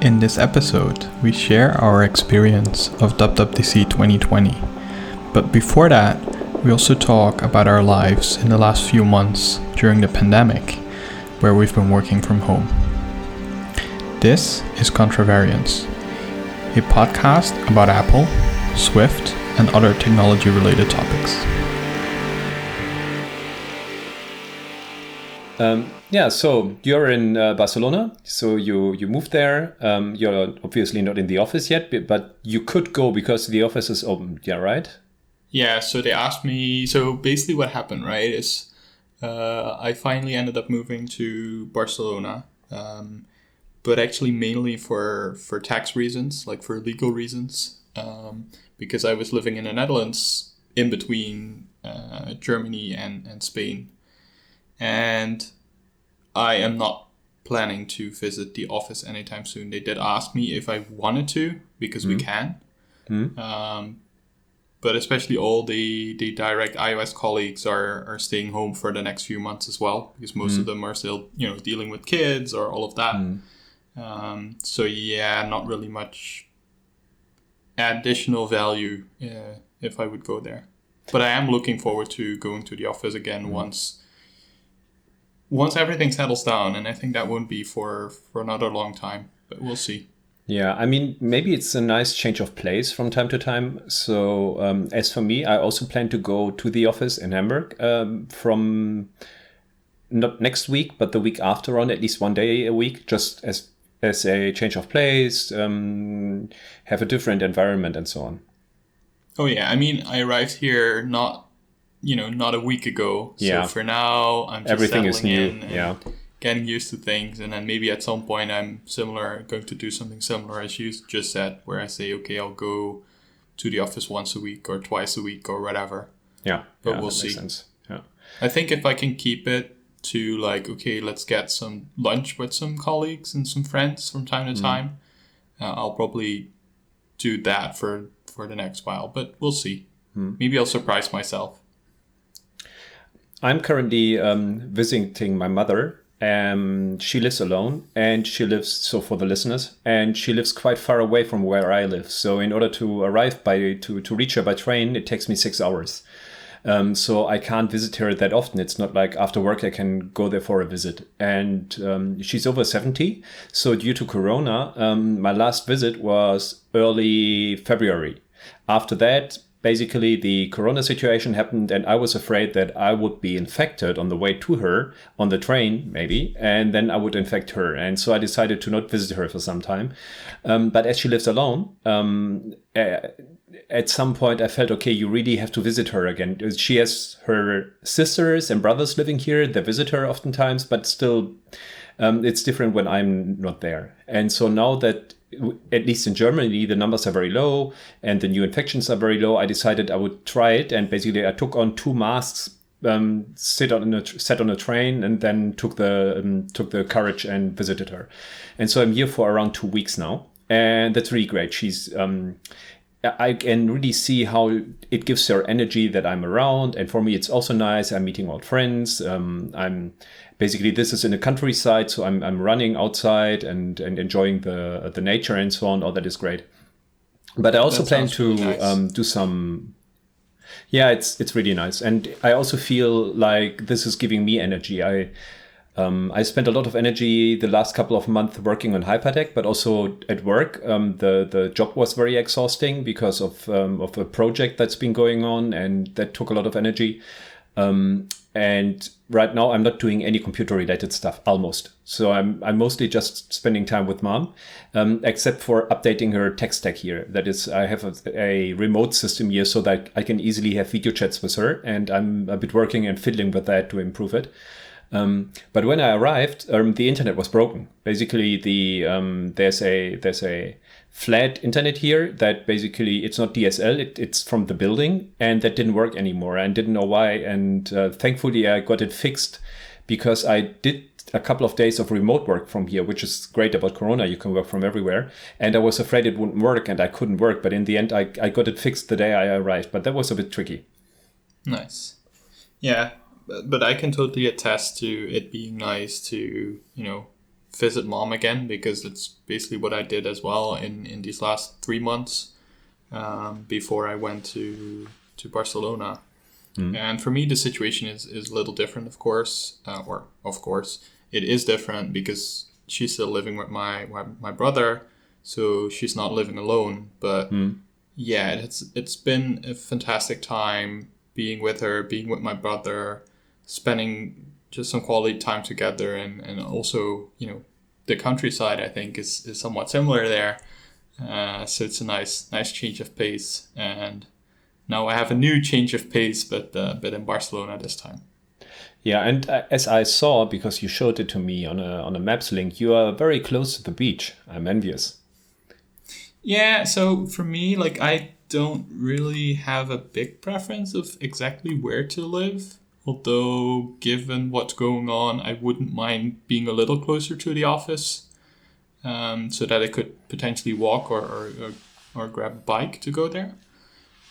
In this episode, we share our experience of WWDC 2020. But before that, we also talk about our lives in the last few months during the pandemic, where we've been working from home. This is Contravariance, a podcast about Apple, Swift, and other technology related topics. Um, yeah, so you're in uh, Barcelona, so you you moved there. Um, you're obviously not in the office yet, but you could go because the office is open. Yeah, right. Yeah. So they asked me. So basically, what happened, right, is uh, I finally ended up moving to Barcelona, um, but actually mainly for for tax reasons, like for legal reasons, um, because I was living in the Netherlands in between uh, Germany and and Spain and I am not planning to visit the office anytime soon. They did ask me if I wanted to because mm. we can. Mm. Um, but especially all the, the direct iOS colleagues are, are staying home for the next few months as well because most mm. of them are still you know dealing with kids or all of that. Um, so yeah, not really much additional value uh, if I would go there. But I am looking forward to going to the office again once once everything settles down, and I think that won't be for for another long time, but we'll see. Yeah, I mean, maybe it's a nice change of place from time to time. So, um, as for me, I also plan to go to the office in Hamburg um, from not next week, but the week after on, at least one day a week, just as as a change of place, um, have a different environment, and so on. Oh yeah, I mean, I arrived here not you know not a week ago. Yeah. So for now, I'm just everything is new. yeah. Getting used to things, and then maybe at some point I'm similar, going to do something similar as you just said, where I say, okay, I'll go to the office once a week or twice a week or whatever. Yeah. But yeah, we'll see. Yeah. I think if I can keep it to like, okay, let's get some lunch with some colleagues and some friends from time to mm. time, uh, I'll probably do that for for the next while. But we'll see. Mm. Maybe I'll surprise myself. I'm currently um, visiting my mother. Um, she lives alone and she lives, so for the listeners, and she lives quite far away from where I live. So in order to arrive by, to, to reach her by train, it takes me six hours. Um, so I can't visit her that often. It's not like after work I can go there for a visit. And um, she's over 70. So due to Corona, um, my last visit was early February. After that, basically the corona situation happened and i was afraid that i would be infected on the way to her on the train maybe and then i would infect her. And so i decided to not visit her for some time. Um, but as she lives alone um, at some point i felt okay you really have to visit her again. She has her sisters and brothers living here. They visit her oftentimes but still um, it's different when i'm not there. And so now that at least in Germany, the numbers are very low and the new infections are very low. I decided I would try it, and basically I took on two masks, um, sit on a sat on a train, and then took the um, took the courage and visited her. And so I'm here for around two weeks now, and that's really great. She's um, I can really see how it gives her energy that I'm around, and for me, it's also nice. I'm meeting old friends. Um, I'm basically this is in the countryside, so I'm, I'm running outside and, and enjoying the the nature and so on. All that is great. But I also that plan to really nice. um, do some. Yeah, it's it's really nice, and I also feel like this is giving me energy. I um, I spent a lot of energy the last couple of months working on Hyperdeck, but also at work. Um, the the job was very exhausting because of um, of a project that's been going on, and that took a lot of energy. Um, and right now I'm not doing any computer related stuff almost. So I'm I'm mostly just spending time with mom, um, except for updating her tech stack here. That is, I have a, a, remote system here so that I can easily have video chats with her, and I'm a bit working and fiddling with that to improve it. Um, but when I arrived, um, the internet was broken. Basically, the um, there's a there's a flat internet here that basically it's not DSL, it, it's from the building, and that didn't work anymore. And didn't know why. And uh, thankfully, I got it fixed because I did a couple of days of remote work from here, which is great about Corona. You can work from everywhere. And I was afraid it wouldn't work and I couldn't work. But in the end, I, I got it fixed the day I arrived. But that was a bit tricky. Nice. Yeah but I can totally attest to it being nice to you know visit mom again because it's basically what I did as well in, in these last three months um, before I went to to Barcelona. And for me, the situation is, is a little different, of course, uh, or of course, it is different because she's still living with my, my, my brother, so she's not living alone. But yeah, it's it's been a fantastic time being with her, being with my brother, spending just some quality time together, and, and also you know the countryside I think is, is somewhat similar there. Uh, so it's a nice nice change of pace, and now I have a new change of pace, but uh, but in Barcelona this time. Yeah, and uh, as I saw, because you showed it to me on a on a maps link, you are very close to the beach. I'm envious. Yeah, so for me, like I don't really have a big preference of exactly where to live. Although, given what's going on, I wouldn't mind being a little closer to the office, um, so that I could potentially walk or or, or, or grab a bike to go there.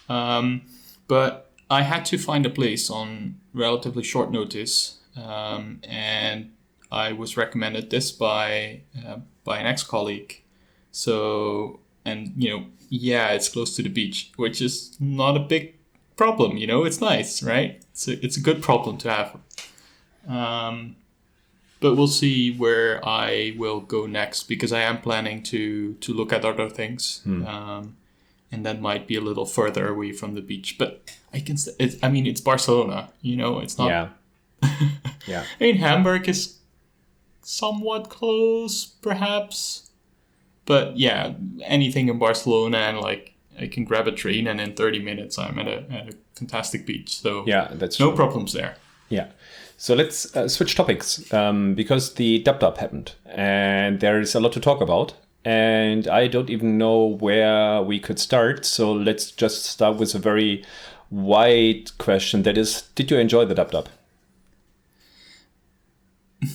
Um, but I had to find a place on relatively short notice, um, and I was recommended this by uh, by an ex colleague. So and you know, yeah, it's close to the beach, which is not a big problem. You know, it's nice, right? It's a, it's a good problem to have. Um, but we'll see where I will go next because I am planning to to look at other things. Um, and that might be a little further away from the beach. But I can. St- it's, I mean, it's Barcelona. You know, it's not. Yeah. yeah. I mean, Hamburg is somewhat close, perhaps. But yeah, anything in Barcelona and like I can grab a train and in 30 minutes I'm at a, at a fantastic beach. So Yeah, that's no true. problems there. Yeah. So let's uh, switch topics um, because the dub dub happened and there is a lot to talk about. And I don't even know where we could start. So let's just start with a very wide question that is Did you enjoy the dub dub?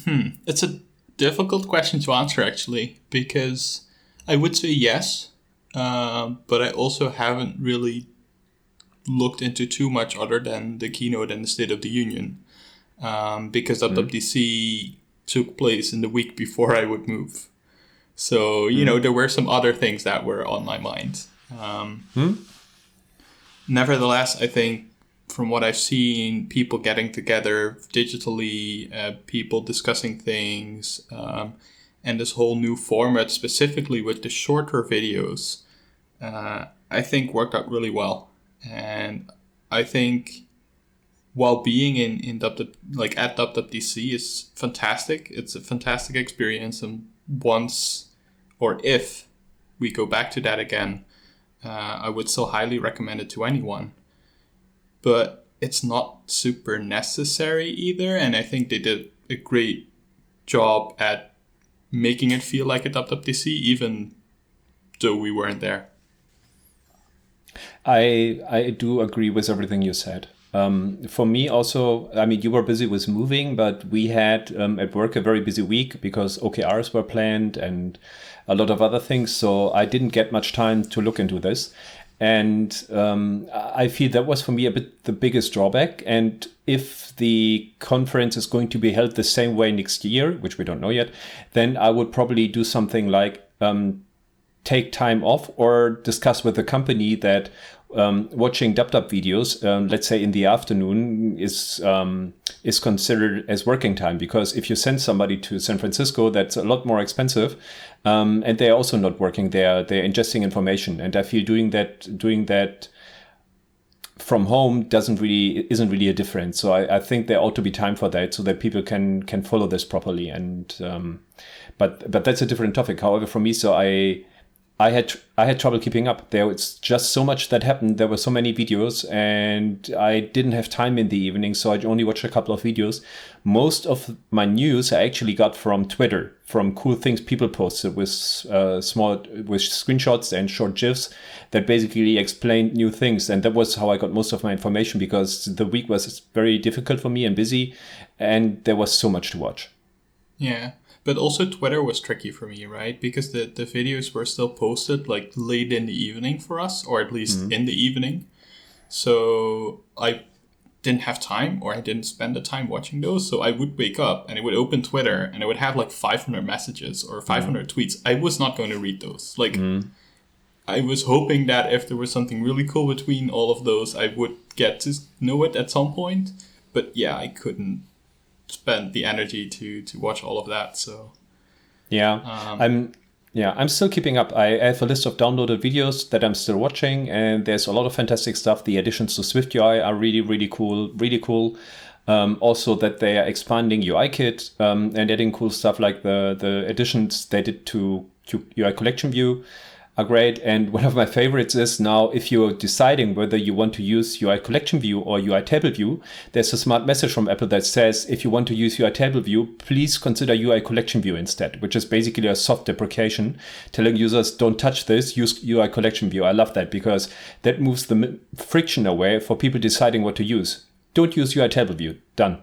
Hmm. It's a difficult question to answer actually because I would say yes, um, but I also haven't really looked into too much other than the keynote and the State of the Union um, because WWDC took place in the week before I would move. So, you know, there were some other things that were on my mind. Um, Nevertheless, I think from what I've seen, people getting together digitally, uh, people discussing things, um, and this whole new format, specifically with the shorter videos, uh, I think worked out really well. And I think while being in in Dub- like at WWDC is fantastic, it's a fantastic experience, and once or if we go back to that again, uh, I would still highly recommend it to anyone but it's not super necessary either. And I think they did a great job at making it feel like a WWDC, even though we weren't there. I I do agree with everything you said. Um, for me, also, I mean, you were busy with moving, but we had um, at work a very busy week because OKRs were planned and a lot of other things. So I didn't get much time to look into this. And um, I feel that was for me a bit the biggest drawback. And if the conference is going to be held the same way next year, which we don't know yet, then I would probably do something like um, take time off or discuss with the company that um, watching DubDub videos, um, let's say in the afternoon, is um, is considered as working time because if you send somebody to San Francisco, that's a lot more expensive, um, and they're also not working there; they're ingesting information. And I feel doing that doing that from home doesn't really isn't really a difference. So I, I think there ought to be time for that so that people can can follow this properly. And um, but but that's a different topic. However, for me, so I I had I had trouble keeping up. There was just so much that happened. There were so many videos, and I didn't have time in the evening, so I only watched a couple of videos. Most of my news I actually got from Twitter, from cool things people posted with uh, small with screenshots and short gifs that basically explained new things, and that was how I got most of my information because the week was very difficult for me and busy, and there was so much to watch. Yeah. But also Twitter was tricky for me, right? Because the, the videos were still posted like late in the evening for us, or at least in the evening. So I didn't have time or I didn't spend the time watching those. So I would wake up and I would open Twitter and I would have like 500 messages or 500 mm. tweets. I was not going to read those. Like, mm. I was hoping that if there was something really cool between all of those, I would get to know it at some point. But yeah, I couldn't spend the energy to to watch all of that. So yeah, um, I'm yeah, I'm still keeping up. I have a list of downloaded videos that I'm still watching, and there's a lot of fantastic stuff. The additions to Swift UI are really, really cool, really cool. Um, also, that they are expanding UIKit um, and adding cool stuff like the the additions they did to, to UI collection view are great. And one of my favorites is now if you're deciding whether you want to use UI collection view or UI table view, there's a smart message from Apple that says if you want to use UI table view, please consider UI collection view instead, which is basically a soft deprecation telling users don't touch this, use UI collection view. I love that because that moves the friction away for people deciding what to use. Don't use UI table view. Done.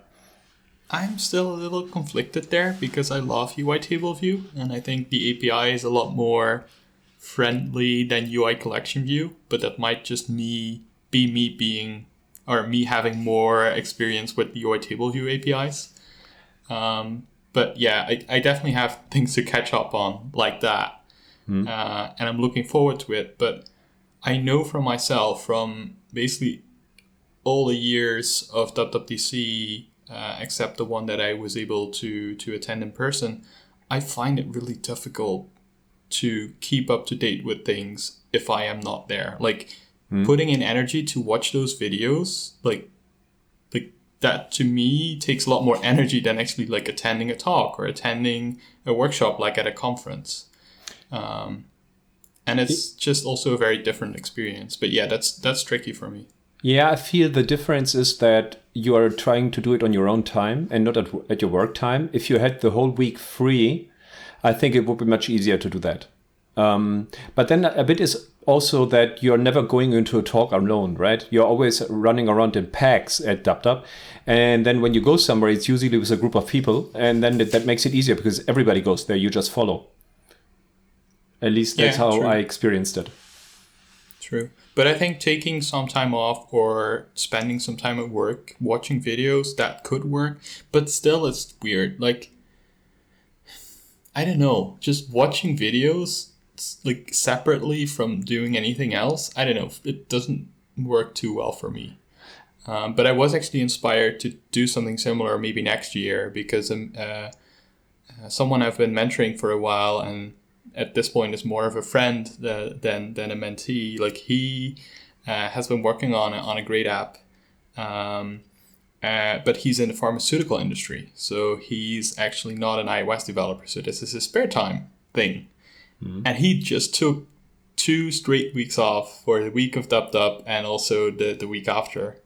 I'm still a little conflicted there because I love UI table view and I think the API is a lot more friendly than UI collection view, but that might just me be me being or me having more experience with the UI table view APIs. Um, but yeah, I, I definitely have things to catch up on like that. Mm. Uh, and I'm looking forward to it. But I know from myself, from basically all the years of WWDC, uh, except the one that I was able to, to attend in person, I find it really difficult to keep up to date with things if I am not there. Like mm. putting in energy to watch those videos, like like that to me takes a lot more energy than actually like attending a talk or attending a workshop like at a conference. Um, and it's just also a very different experience. But yeah, that's that's tricky for me. Yeah, I feel the difference is that you are trying to do it on your own time and not at, at your work time. If you had the whole week free, I think it would be much easier to do that. Um, but then a bit is also that you're never going into a talk alone, right? You're always running around in packs at DubDub. And then when you go somewhere, it's usually with a group of people. And then that, that makes it easier because everybody goes there. You just follow. At least that's yeah, how true. I experienced it. True. But I think taking some time off or spending some time at work watching videos, that could work. But still, it's weird. Like, I don't know, just watching videos like separately from doing anything else. I don't know, it doesn't work too well for me. Um, but I was actually inspired to do something similar maybe next year because um, uh, uh, someone I've been mentoring for a while and at this point is more of a friend than than a mentee. Like he uh, has been working on a, on a great app. Um, uh, but he's in the pharmaceutical industry, so he's actually not an iOS developer. So this is his spare time thing, mm-hmm. and he just took two straight weeks off for the week of Dub Dub and also the the week after.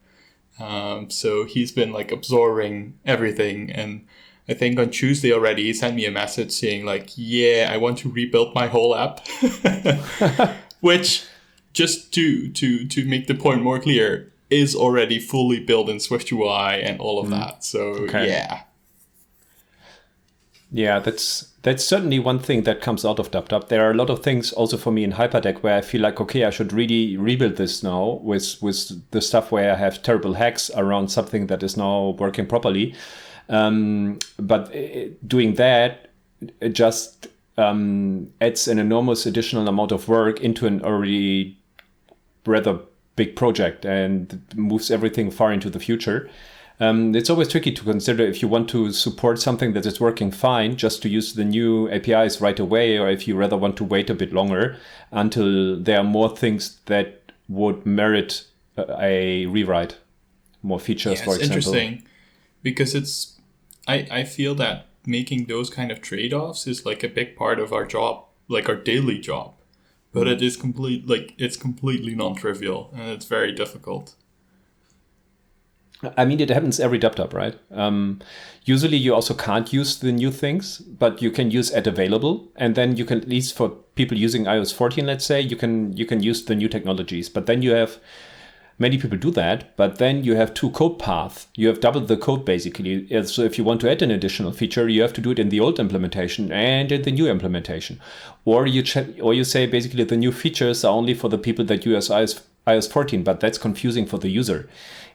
Um, so he's been like absorbing everything, and I think on Tuesday already he sent me a message saying like, "Yeah, I want to rebuild my whole app," which just to to to make the point more clear is already fully built in Swift UI and all of mm. that. So okay. yeah. Yeah, that's that's certainly one thing that comes out of DubDub. There are a lot of things also for me in Hyperdeck where I feel like, okay, I should really rebuild this now with with the stuff where I have terrible hacks around something that is now working properly. Um, but uh, doing that just um, adds an enormous additional amount of work into an already rather big project and moves everything far into the future. Um, it's always tricky to consider if you want to support something that is working fine just to use the new APIs right away, or if you rather want to wait a bit longer until there are more things that would merit a rewrite, more features, yeah, for example. interesting because it's I, I feel that making those kind of trade-offs is like a big part of our job, like our daily job but it is complete like it's completely non-trivial and it's very difficult I mean, it happens every DubDub, right? Um, usually, you also can't use the new things, but you can use at available, and then you can at least for people using iOS 14, let's say, you can you can use the new technologies. But then you have many people do that, but then you have two code paths. You have doubled the code basically. So if you want to add an additional feature, you have to do it in the old implementation and in the new implementation. Or you or you say basically the new features are only for the people that use iOS, iOS 14, but that's confusing for the user.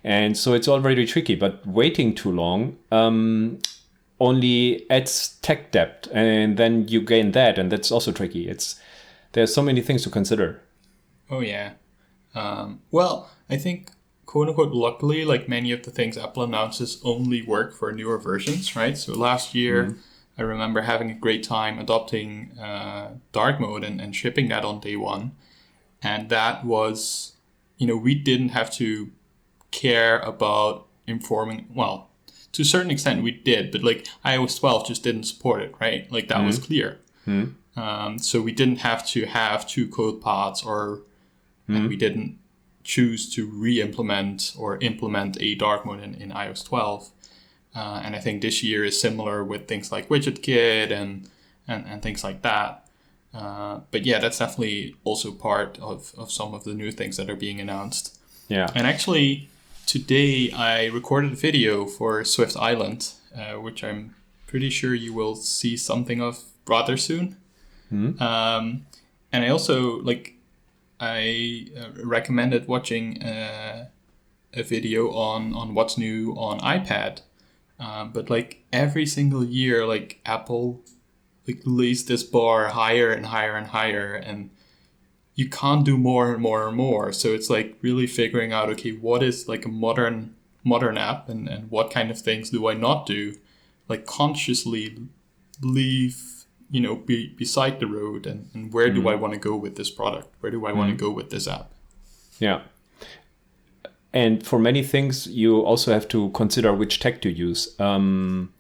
and so it's all very tricky. But waiting too long um, only adds tech debt, and then you gain that, and that's also tricky. It's there's so many things to consider. Oh yeah. Um, well, I think quote unquote luckily, like many of the things Apple announces only work for newer versions, right? So last year. Mm-hmm. I remember having a great time adopting uh, dark mode and, and shipping that on day one. And that was, you know, we didn't have to care about informing, well, to a certain extent we did, but like iOS 12 just didn't support it, right? Like that mm-hmm. was clear. Mm-hmm. Um, so we didn't have to have two code paths or mm-hmm. we didn't choose to re-implement or implement a dark mode in, in iOS 12. Uh, and I think this year is similar with things like WidgetKit and, and, and things like that. Uh, but yeah, that's definitely also part of, of some of the new things that are being announced. Yeah. And actually, today I recorded a video for Swift Island, uh, which I'm pretty sure you will see something of rather soon. Mm-hmm. Um, and I also like I uh, recommended watching uh, a video on on what's new on iPad. Um, but like every single year, like Apple like lays this bar higher and higher and higher, and you can't do more and more and more. So it's like really figuring out okay, what is like a modern modern app, and and what kind of things do I not do, like consciously leave you know be beside the road and, and where mm-hmm. do i want to go with this product where do i mm-hmm. want to go with this app yeah and for many things you also have to consider which tech to use um,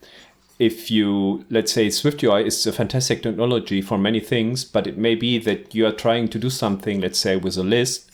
if you let's say SwiftUI is a fantastic technology for many things but it may be that you are trying to do something let's say with a list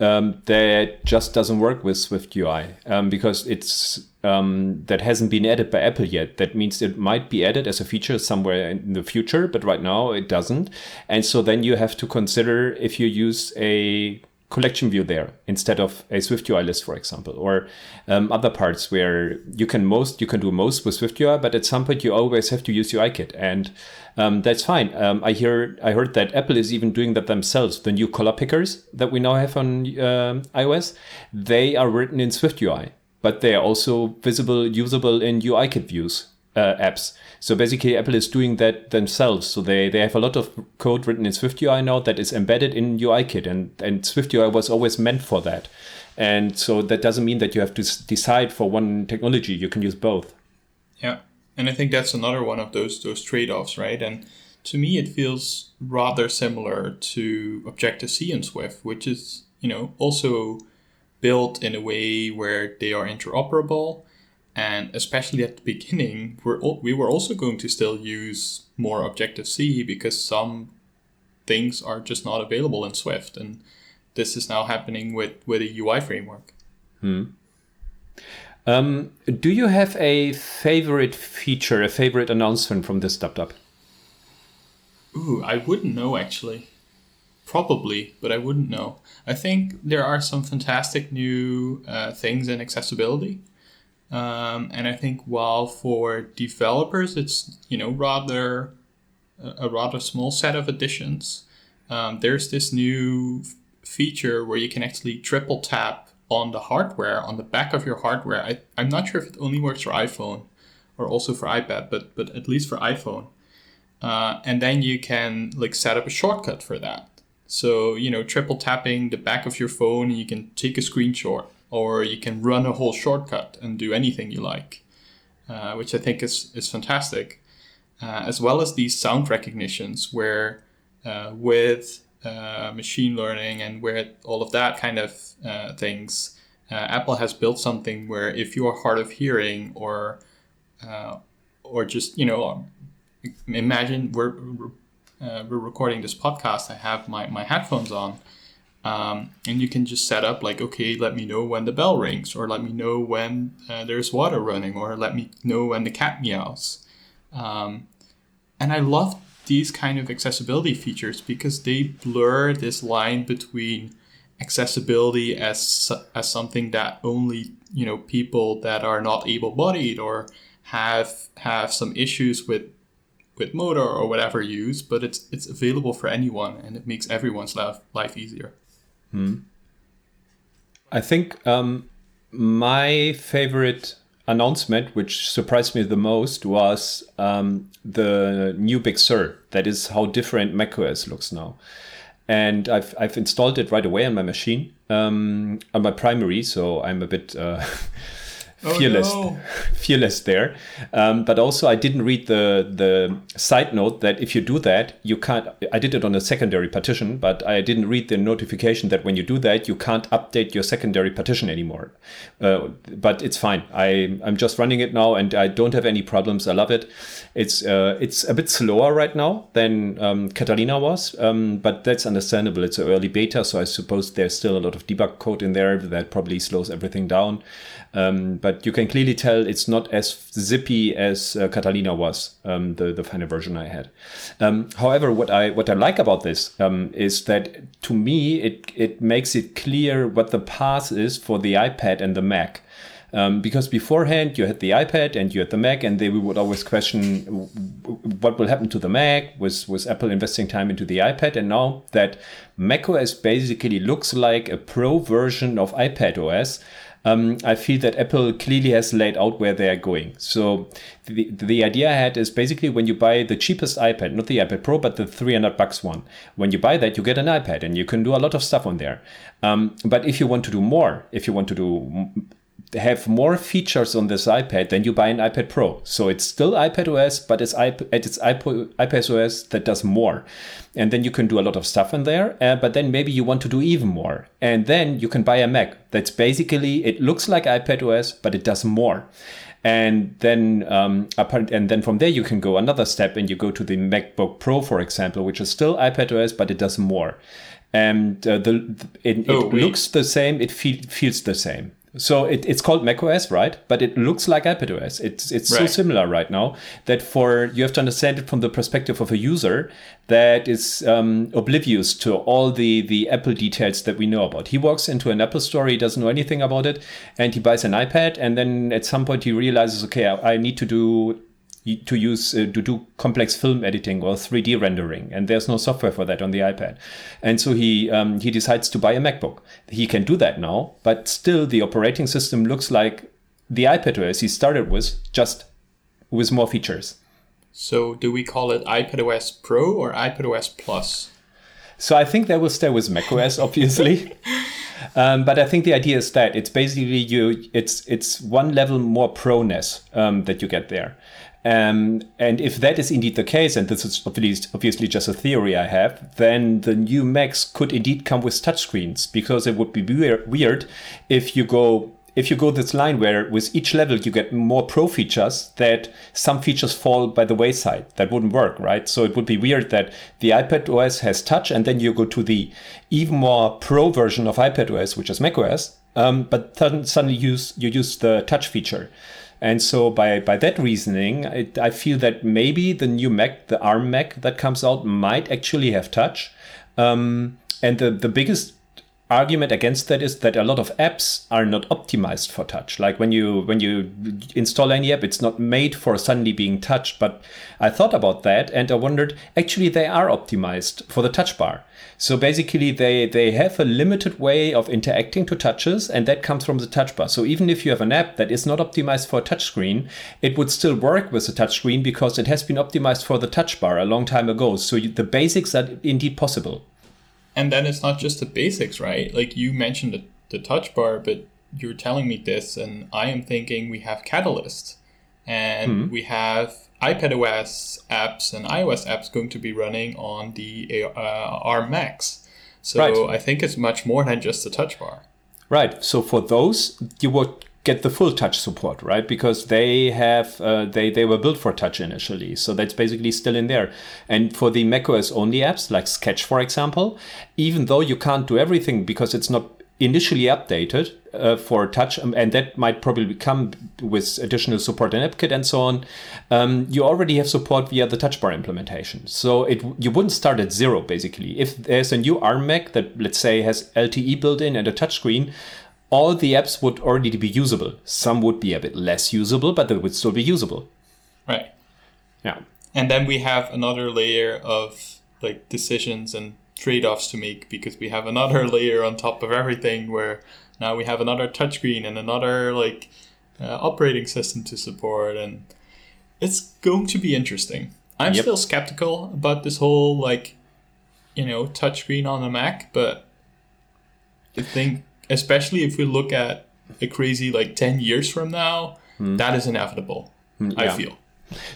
um, that just doesn't work with SwiftUI um, because it's um, that hasn't been added by Apple yet. That means it might be added as a feature somewhere in the future, but right now it doesn't. And so then you have to consider if you use a collection view there instead of a SwiftUI list, for example, or um, other parts where you can most you can do most with SwiftUI, but at some point you always have to use UIKit, and um, that's fine. Um, I hear I heard that Apple is even doing that themselves. The new color pickers that we now have on uh, iOS, they are written in SwiftUI, but they are also visible, usable in UIKit views uh, apps. So basically, Apple is doing that themselves. So they, they have a lot of code written in SwiftUI now that is embedded in UIKit, and, and SwiftUI was always meant for that. And so that doesn't mean that you have to decide for one technology. You can use both. Yeah, and I think that's another one of those those trade offs, right? And to me, it feels rather similar to Objective C and Swift, which is you know also built in a way where they are interoperable and especially at the beginning, we're we were also going to still use more Objective C because some things are just not available in Swift, and this is now happening with with a UI framework. Hmm. Um, do you have a favorite feature, a favorite announcement from this DubDub? Ooh, I wouldn't know actually. Probably, but I wouldn't know. I think there are some fantastic new uh, things in accessibility. Um, and I think while for developers it's you know rather a rather small set of additions, um, there's this new feature where you can actually triple tap on the hardware on the back of your hardware. I, I'm not sure if it only works for iPhone or also for iPad, but but at least for iPhone. Uh, and then you can like set up a shortcut for that. So you know triple tapping the back of your phone, you can take a screenshot or you can run a whole shortcut and do anything you like, uh, which I think is, is fantastic. Uh, as well as these sound recognitions, where uh, with uh, machine learning and where all of that kind of uh, things, uh, Apple has built something where if you are hard of hearing or or just you know imagine we're we're recording this podcast. I have my, my headphones on. Um, and you can just set up like, okay, let me know when the bell rings, or let me know when uh, there's water running, or let me know when the cat meows. Um, and I love these kind of accessibility features because they blur this line between accessibility as as something that only you know people that are not able-bodied or have have some issues with with motor or whatever use, but it's it's available for anyone and it makes everyone's life life easier. Hmm. I think um, my favorite announcement, which surprised me the most, was um, the new Big Sur. That is how different macOS looks now. And I've, I've installed it right away on my machine, um, on my primary, so I'm a bit uh, fearless, Oh, no. fearless there. Um, but also, I didn't read the the side note that if you do that, you can't. I did it on a secondary partition, but I didn't read the notification that when you do that, you can't update your secondary partition anymore. Uh, but it's fine. I I'm just running it now, and I don't have any problems. I love it. It's uh, it's a bit slower right now than um, Catalina was, um, but that's understandable. It's an early beta, so I suppose there's still a lot of debug code in there that probably slows everything down. Um, but you can clearly tell it's not as zippy as uh, Catalina was, um, the the final version I had. Um, however, what I what I like about this um, is that to me it it makes it clear what the path is for the iPad and the Mac. Um, because beforehand you had the iPad and you had the Mac, and they would always question what will happen to the Mac. Was was Apple investing time into the iPad? And now that macOS basically looks like a pro version of iPad OS, um, I feel that Apple clearly has laid out where they are going. So the, the idea I had is basically when you buy the cheapest iPad, not the iPad Pro, but the 300 bucks one, when you buy that, you get an iPad and you can do a lot of stuff on there. Um, but if you want to do more, if you want to do have more features on this iPad, than you buy an iPad Pro. So it's still iPad OS, but it's iP- it's iP- iPad OS that does more. And then you can do a lot of stuff in there. Uh, but then maybe you want to do even more. And then you can buy a Mac. That's basically, it looks like iPad OS, but it does more. And then, um, apart- and then from there you can go another step, and you go to the MacBook Pro, for example, which is still iPad OS, but it does more. And uh, the it, Oh, it wait. looks the same, it feel, feels the same. So it, it's called macOS, right? But it looks like iPadOS. It's it's so similar right now that for you have to understand it from the perspective of a user that is um, oblivious to all the the Apple details that we know about. He walks into an Apple store, he doesn't know anything about it, and he buys an iPad, and then at some point he realizes, okay, I, I need to do to use uh, to do complex film editing or 3D rendering, and there's no software for that on the iPad. And so he um, he decides to buy a MacBook. He can do that now, but still the operating system looks like the iPad OS he started with, just with more features. So do we call it iPadOS Pro or iPadOS Plus? So I think they will stay with macOS, obviously. um, but I think the idea is that it's basically you. It's it's one level more proness um, that you get there. Um, and if that is indeed the case, and this is obviously, obviously just a theory I have, then the new Macs could indeed come with touchscreens because it would be weir- weird if you go if you go this line where with each level you get more pro features that some features fall by the wayside. That wouldn't work right? So it would be weird that the ipad os has touch and then you go to the even more pro version of ipad os which is macOS um, but suddenly use you use the touch feature and so by by that reasoning it, i feel that maybe the new mac the arm mac that comes out might actually have touch. Um, and the, the biggest argument against that is that a lot of apps are not optimized for touch. Like when you when you install any app it's not made for suddenly being touched but i thought about that and i wondered actually they are optimized for the touch bar. So basically they they have a limited way of interacting to touches and that comes from the touch bar. So even if you have an app that is not optimized for a touch screen it would still work with a touch screen because it has been optimized for the touch bar a long time ago. So you, the basics are indeed possible And then it's not just the basics, right? Like you mentioned the, the touch bar, but you're telling me this, and I am thinking we have Catalyst, and we have iPadOS apps and iOS apps going to be running on the uh, ARM Macs. So Right. I think it's much more than just the touch bar. Right. So for those, you would get the full touch support, right? Because they have uh, they they were built for touch initially, so that's basically still in there. And for the macOS only apps like Sketch, for example, even though you can't do everything because it's not initially updated uh, for touch um, and that might probably come with additional support in AppKit and so on um, you already have support via the touch bar implementation so it you wouldn't start at zero basically if there's a new ARM Mac that let's say has LTE built in and a touchscreen all the apps would already be usable some would be a bit less usable but they would still be usable Right. yeah And then we have another layer of like decisions and trade-offs to make because we have another layer on top of everything where now we have another touchscreen and another like uh, operating system to support and it's going to be interesting i'm Yep. still skeptical about this whole like you know touchscreen on a mac but i think especially if we look at a crazy like 10 years from now that is inevitable i Hmm. yeah. feel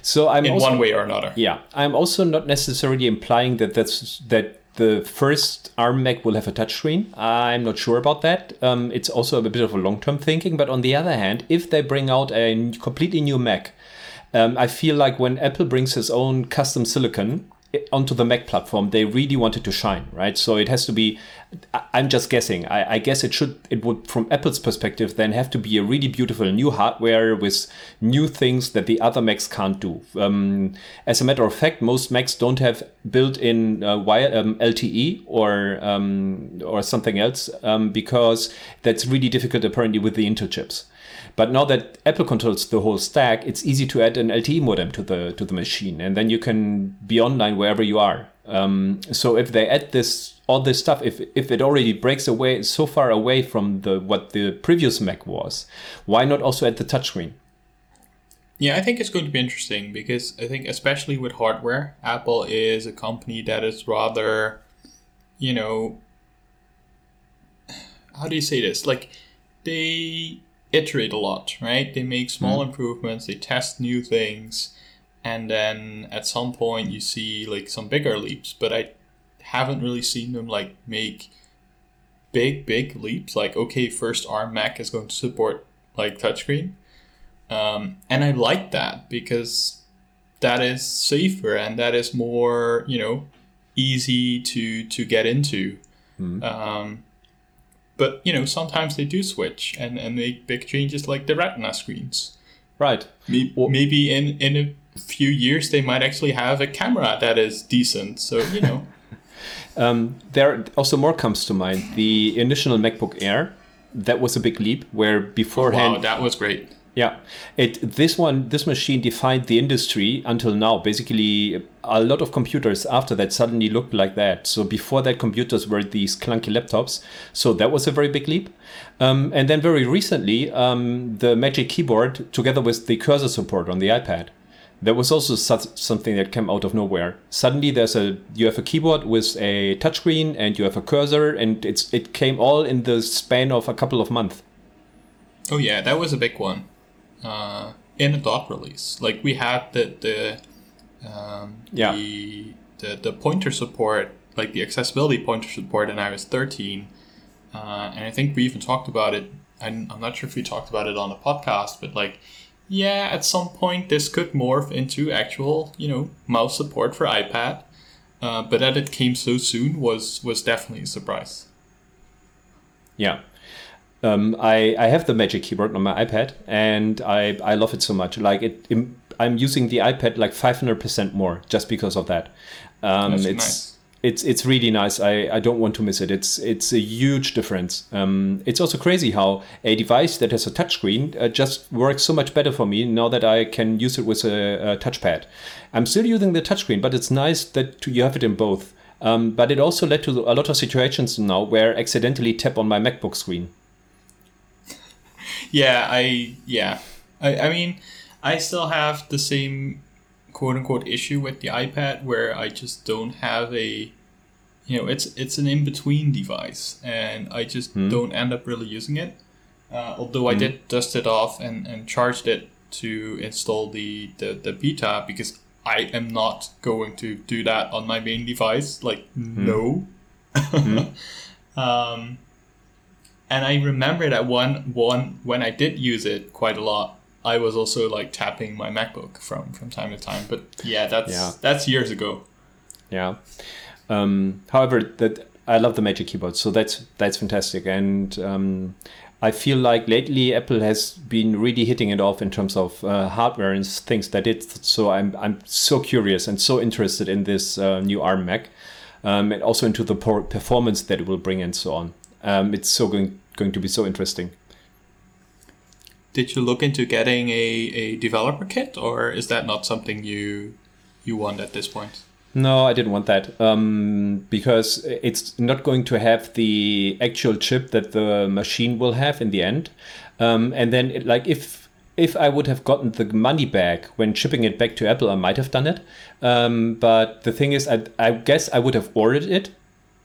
So I'm in also, one way or another Yeah, I'm also not necessarily implying that that's that the first ARM Mac will have a touchscreen. I'm not sure about that. Um, it's also a bit of a long-term thinking. But on the other hand, if they bring out a completely new Mac, um, I feel like when Apple brings his own custom silicon i- onto the Mac platform, they really want it to shine, right? So it has to be. I'm just guessing. I, I guess it should. It would, from Apple's perspective, then have to be a really beautiful new hardware with new things that the other Macs can't do. Um, as a matter of fact, most Macs don't have built-in uh, wire um, LTE or um, or something else um, because that's really difficult apparently with the Intel chips. But now that Apple controls the whole stack, it's easy to add an LTE modem to the to the machine, and then you can be online wherever you are. Um, so if they add this all this stuff, if if it already breaks away so far away from the what the previous Mac was, why not also add the touchscreen? Yeah, I think it's going to be interesting because I think, especially with hardware, Apple is a company that is rather, you know, how do you say this? Like, they iterate a lot, right? They make small improvements, they test new things, and then at some point you see like some bigger leaps. But I haven't really seen them like make big, big leaps. Like, okay, first ARM Mac is going to support like touchscreen. Um, and I like that because that is safer and that is more, you know, easy to to get into. Um, but you know, sometimes they do switch and, and make big changes like the Retina screens. Right. Maybe, maybe in in a few years they might actually have a camera that is decent. So you know, Um, there also more comes to mind. The initial MacBook Air, that was a big leap. Where beforehand, wow, that was great. Yeah, it this one this machine defined the industry until now. Basically, a lot of computers after that suddenly looked like that. So before that, computers were these clunky laptops. So that was a very big leap. Um, and then very recently, um, the Magic Keyboard together with the cursor support on the iPad. That was also something that came out of nowhere. Suddenly, there's a you have a keyboard with a touchscreen and you have a cursor, and it's it came all in the span of a couple of months. Oh yeah, that was a big one. Uh, in a dot release, like we had the the um, Yeah. the, the the pointer support, like the accessibility pointer support in iOS 13, uh, and I think we even talked about it. I'm, I'm not sure if we talked about it on a podcast, but like, yeah, at some point this could morph into actual, you know, mouse support for iPad. Uh, but that it came so soon was was definitely a surprise. Yeah. Um, I, I have the Magic Keyboard on my iPad and I, I love it so much. Like it, im- I'm using the iPad like 500% more just because of that. Um, That's it's nice. it's it's really nice. I, I don't want to miss it. It's it's a huge difference. Um, it's also crazy how a device that has a touchscreen uh, just works so much better for me now that I can use it with a, a touchpad. I'm still using the touchscreen, but it's nice that you have it in both. Um, but it also led to a lot of situations now where I accidentally tap on my MacBook screen. Yeah, I yeah. I, I mean, I still have the same quote unquote issue with the iPad where I just don't have a you know, it's it's an in between device and I just don't end up really using it. Uh, although I did dust it off and, and charged it to install the, the, the beta because I am not going to do that on my main device. Like no. um and I remember that one one when I did use it quite a lot, I was also like tapping my MacBook from from time to time. But yeah, that's Yeah. that's years ago. Yeah. Um, however, that I love the Magic Keyboard, so that's that's fantastic, and um, I feel like lately Apple has been really hitting it off in terms of uh, hardware and things that it. So I'm I'm so curious and so interested in this uh, new ARM Mac, um, and also into the performance that it will bring and so on. Um, it's so going going to be so interesting. Did you look into getting a, a developer kit, or is that not something you you want at this point? No, I didn't want that um, because it's not going to have the actual chip that the machine will have in the end. Um, and then, it, like, if if I would have gotten the money back when shipping it back to Apple, I might have done it. Um, but the thing is, I, I guess I would have ordered it,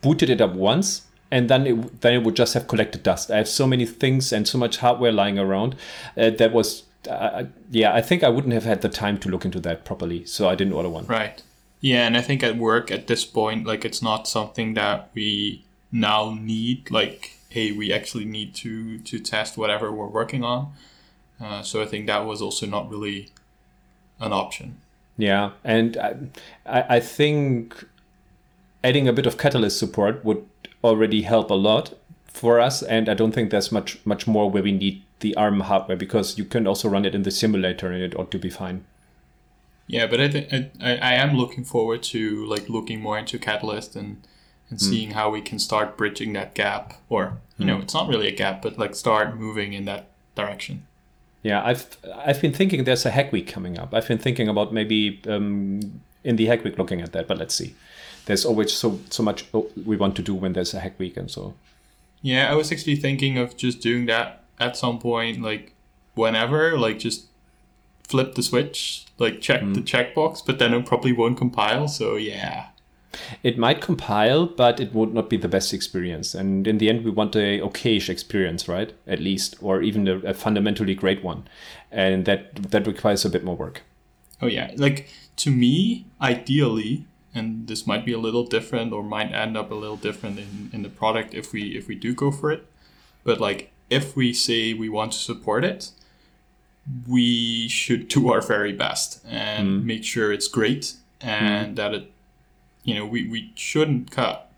booted it up once, and then it then it would just have collected dust. I have so many things and so much hardware lying around uh, that was. Uh, yeah, I think I wouldn't have had the time to look into that properly, so I didn't order one. Right. Yeah, and I think at work at this point, like it's not something that we now need. Like, hey, we actually need to to test whatever we're working on. Uh, so I think that was also not really an option. Yeah, and I, I think adding a bit of Catalyst support would already help a lot for us, and I don't think there's much much more where we need the ARM hardware because you can also run it in the simulator and it ought to be fine. Yeah, but I think I, I am looking forward to like looking more into Catalyst and and mm. seeing how we can start bridging that gap, or you mm. know, it's not really a gap, but like start moving in that direction. Yeah, I've I've been thinking there's a hack week coming up. I've been thinking about maybe um, in the hack week looking at that, but let's see. There's always so so much we want to do when there's a hack week, and so. Yeah, I was actually thinking of just doing that at some point, like whenever, like just flip the switch, like check mm. the checkbox, but then it probably won't compile. So yeah, it might compile, but it would not be the best experience. And in the end, we want a okayish experience, right? At least, or even a, a fundamentally great one, and that that requires a bit more work. Oh yeah, like to me, ideally, and this might be a little different, or might end up a little different in in the product if we if we do go for it. But like if we say we want to support it, we should do our very best and mm. make sure it's great and mm. that it you know, we, we shouldn't cut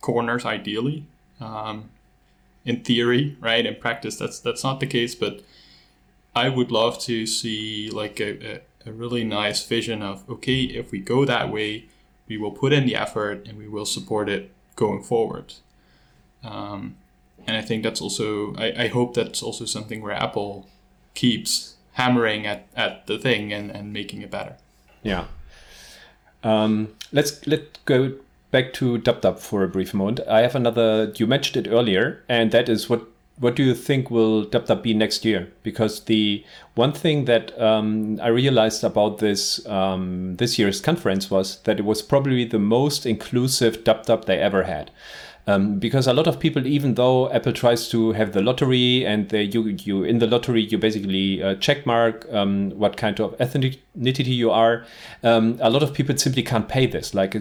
corners ideally. Um, in theory, right? In practice, that's that's not the case. But I would love to see like a, a, a really nice vision of okay, if we go that way, we will put in the effort and we will support it going forward. Um, and I think that's also I, I hope that's also something where Apple keeps hammering at, at the thing and, and making it better. Yeah, um, let's let go back to DubDub for a brief moment. I have another. You mentioned it earlier, and that is what what do you think will DubDub be next year? Because the one thing that um, I realized about this um, this year's conference was that it was probably the most inclusive DubDub they ever had. Um, because a lot of people, even though Apple tries to have the lottery and the, you, you in the lottery you basically uh, check mark um, what kind of ethnicity you are, um, a lot of people simply can't pay this. Like uh,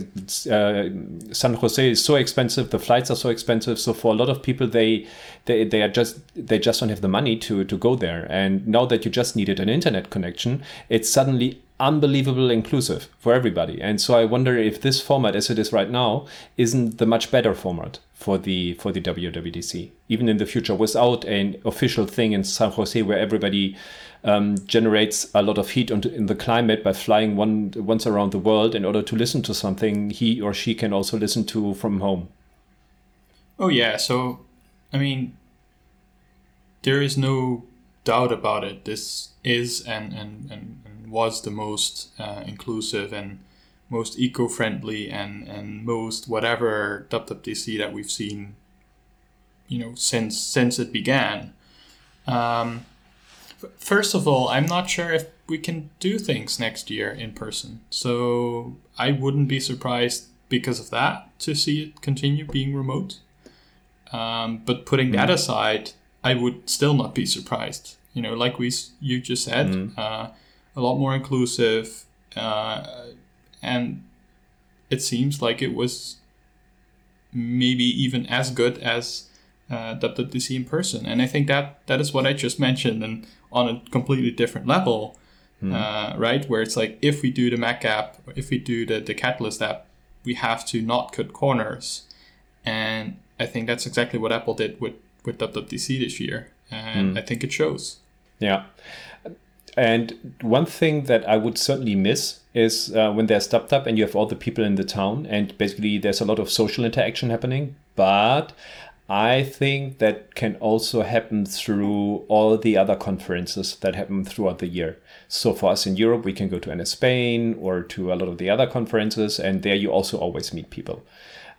San Jose is so expensive, the flights are so expensive. So for a lot of people, they they, they are just they just don't have the money to to go there. And now that you just needed an internet connection, it's suddenly unbelievable inclusive for everybody. And so I wonder if this format, as it is right now, isn't the much better format for the for the WWDC, even in the future, without an official thing in San Jose where everybody um, generates a lot of heat in the climate by flying one once around the world in order to listen to something he or she can also listen to from home. Oh yeah, so I mean, there is no doubt about it. This is and and, and was the most uh, inclusive and most eco-friendly and and most whatever WWDC that we've seen you know since since it began um, first of all i'm not sure if we can do things next year in person so i wouldn't be surprised because of that to see it continue being remote um, but putting that mm. aside i would still not be surprised you know like we you just said mm. uh, a lot more inclusive, uh, and it seems like it was maybe even as good as uh, WWDC in person. And I think that that is what I just mentioned, and on a completely different level, mm. uh, right? Where it's like if we do the Mac app, if we do the the Catalyst app, we have to not cut corners, and I think that's exactly what Apple did with with WWDC this year, and mm. I think it shows. Yeah. And one thing that I would certainly miss is uh, when there's DubDub and you have all the people in the town, and basically there's a lot of social interaction happening. But I think that can also happen through all the other conferences that happen throughout the year. So for us in Europe, we can go to NS Spain or to a lot of the other conferences, and there you also always meet people.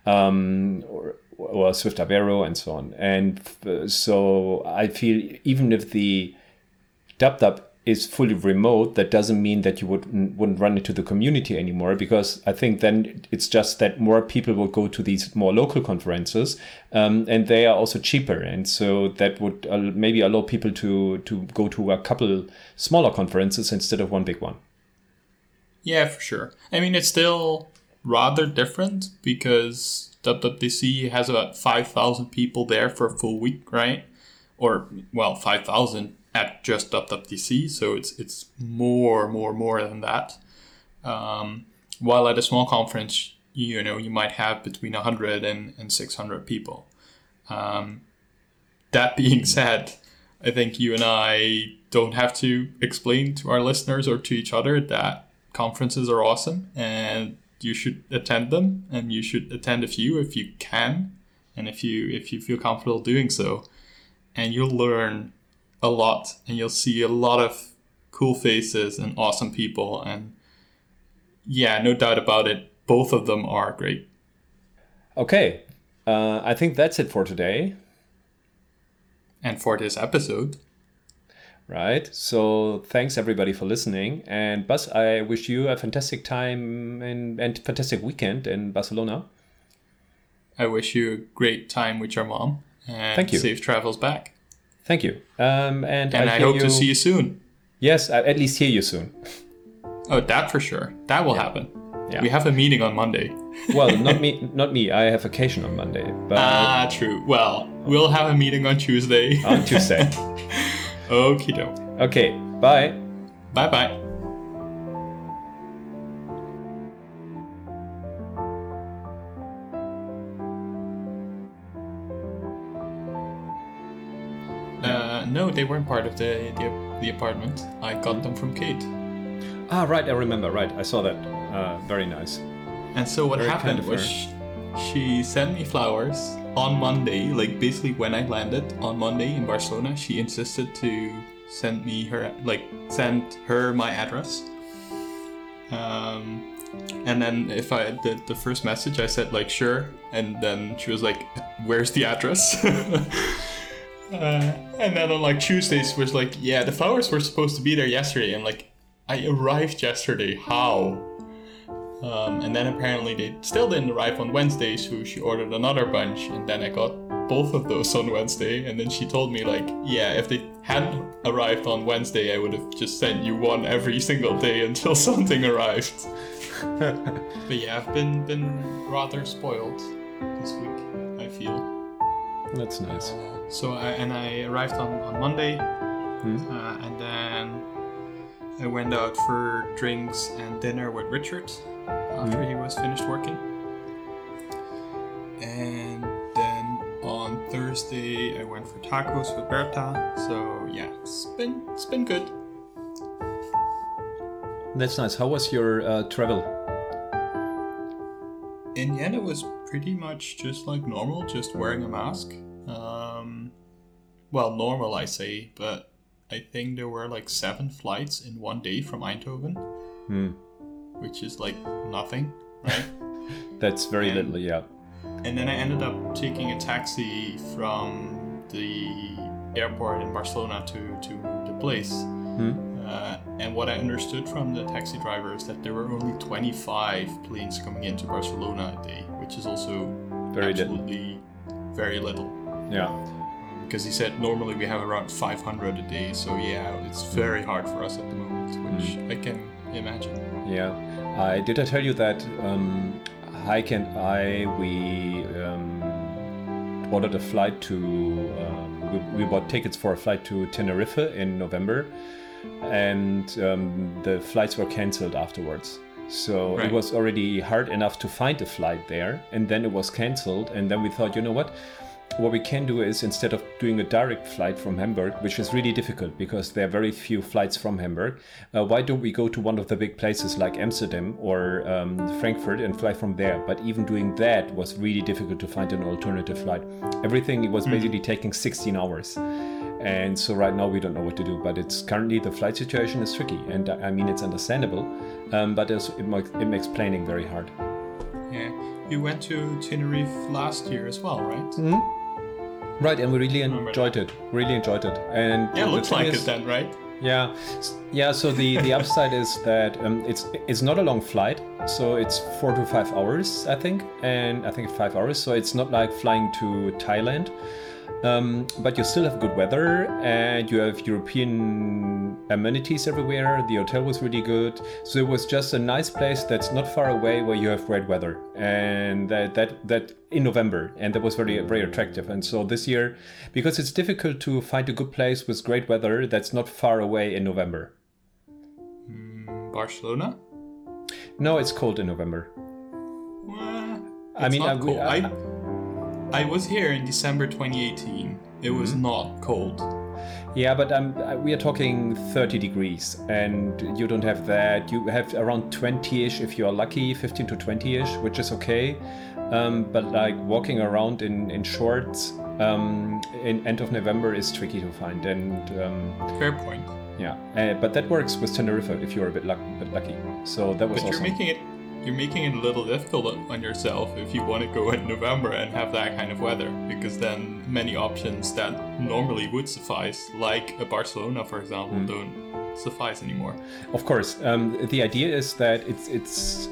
Um, or, or Swift Aveiro and so on. And so I feel even if the DubDub is fully remote, that doesn't mean that you would wouldn't run into the community anymore. Because I think then it's just that more people will go to these more local conferences, um, and they are also cheaper, and so that would uh, maybe allow people to to go to a couple smaller conferences instead of one big one. Yeah, for sure. I mean, it's still rather different because WWDC has about 5,000 people there for a full week, right? Or, well, 5,000 at just WWDC, so it's it's more, more, more than that. Um, while at a small conference, you know, you might have between 100 and, and 600 people. Um, that being said, I think you and I don't have to explain to our listeners or to each other that conferences are awesome and you should attend them and you should attend a few if you can and if you if you feel comfortable doing so and you'll learn a lot and you'll see a lot of cool faces and awesome people and yeah no doubt about it both of them are great Okay, uh, I think that's it for today. and for this episode Right. So thanks everybody for listening. And Bas, I wish you a fantastic time and, and fantastic weekend in Barcelona. i wish you a great time with your mom and Thank you. safe travels back Thank you. Um, and and I, i, hope to see you soon Yes, I at least hear you soon. oh that for sure that will happen Yeah. we have a meeting on monday Well, not me. Not me. I have vacation on Monday, but ah true well we'll have a meeting on tuesday on Tuesday. Okie doke. Okay. Bye. Bye bye. They weren't part of the, the the apartment. I got them from Kate. Ah, right. I remember. Right. I saw that. Uh, very nice. And so what Very happened kind of was sh- she sent me flowers on Monday, like basically when I landed on Monday in Barcelona. She insisted to send me her like send her my address. Um, and then if I did the first message, I said like sure, and then she was like, "Where's the address?" uh, and then on like Tuesdays was like, "Yeah, the flowers were supposed to be there yesterday." I'm like, "I arrived yesterday. How?" Um, and then apparently they still didn't arrive on Wednesday, so she ordered another bunch, and then I got both of those on Wednesday. And then she told me like, yeah, if they hadn't arrived on Wednesday, I would have just sent you one every single day until something arrived. but yeah, I've been been rather spoiled this week. I feel. That's nice. So I, and I arrived on on Monday, Hmm. uh, and then I went out for drinks and dinner with Richard after he was finished working. And then on Thursday I went for tacos with Berta. So yeah, it's been it's been good. That's nice. How was your uh, travel? In the end, it was pretty much just like normal, just wearing a mask. Well, normal I say, but I think there were like seven flights in one day from Eindhoven, Hmm. which is like nothing, right? That's very And- little. Yeah. and then I ended up taking a taxi from the airport in Barcelona to, to the place. Hmm. Uh, and what I understood from the taxi driver is that there were only 25 planes coming into Barcelona a day, which is also Very little. absolutely very little. Yeah. Because he said normally we have around 500 a day, so yeah, it's very hard for us at the moment, which I can imagine. Yeah. I did I tell you that um, Heike and I we um, ordered a flight to um, we, we bought tickets for a flight to Tenerife in November, and um, the flights were cancelled afterwards. So Right. it was already hard enough to find a flight there, and then it was cancelled, and then we thought, you know what? What we can do is instead of doing a direct flight from Hamburg, which is really difficult because there are very few flights from Hamburg, uh, why don't we go to one of the big places like Amsterdam or um, Frankfurt and fly from there? But even doing that was really difficult to find an alternative flight. Everything was basically taking 16 hours. And so right now we don't know what to do, but it's currently the flight situation is tricky, and I mean it's understandable, um, but it's, it, makes, it makes planning very hard. Yeah, you went to Tenerife last year as well, right? Mm-hmm. Right, and we really enjoyed it. Really enjoyed it, and yeah, the looks like is- it then, right? Yeah, yeah. So the the upside is that um, it's it's not a long flight, so it's four to five hours, I think, and I think five hours. So it's not like flying to Thailand, um, but you still have good weather and you have European amenities everywhere. The hotel was really good, so it was just a nice place that's not far away where you have great weather, and that that that in November, and that was very very attractive. And so this year, because it's difficult to find a good place with great weather that's not far away in November. Barcelona. No, it's cold in November. Well, I mean, I-. I- I, I was here in December 2018. It was Mm-hmm. not cold. Yeah, but um, uh, we are talking 30 degrees, and you don't have that. You have around 20-ish if you are lucky, 15 to 20-ish, which is okay. Um, but like walking around in in shorts um, in end of November is tricky to find, and um, Fair point. yeah. Uh, but that works with Tenerife if you're a bit, luck- bit lucky. So that was But awesome. you're making it you're making it a little difficult on yourself if you want to go in November and have that kind of weather, because then many options that normally would suffice, like a Barcelona, for example, Mm. don't suffice anymore. Of course, um, the idea is that it's it's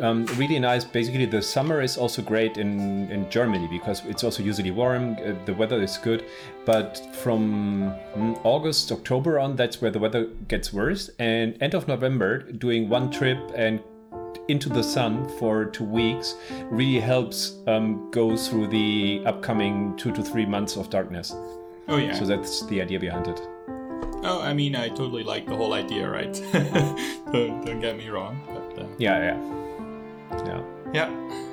um, really nice. Basically, the summer is also great in in Germany because it's also usually warm. Uh, the weather is good, but from mm, August, October on, that's where the weather gets worse. And end of November, doing one trip and into the sun for two weeks really helps um, go through the upcoming two to three months of darkness. Oh yeah. So that's the idea behind it. oh, I mean, I totally like the whole idea, right? don't, don't get me wrong, but uh, Yeah, yeah, yeah. yeah.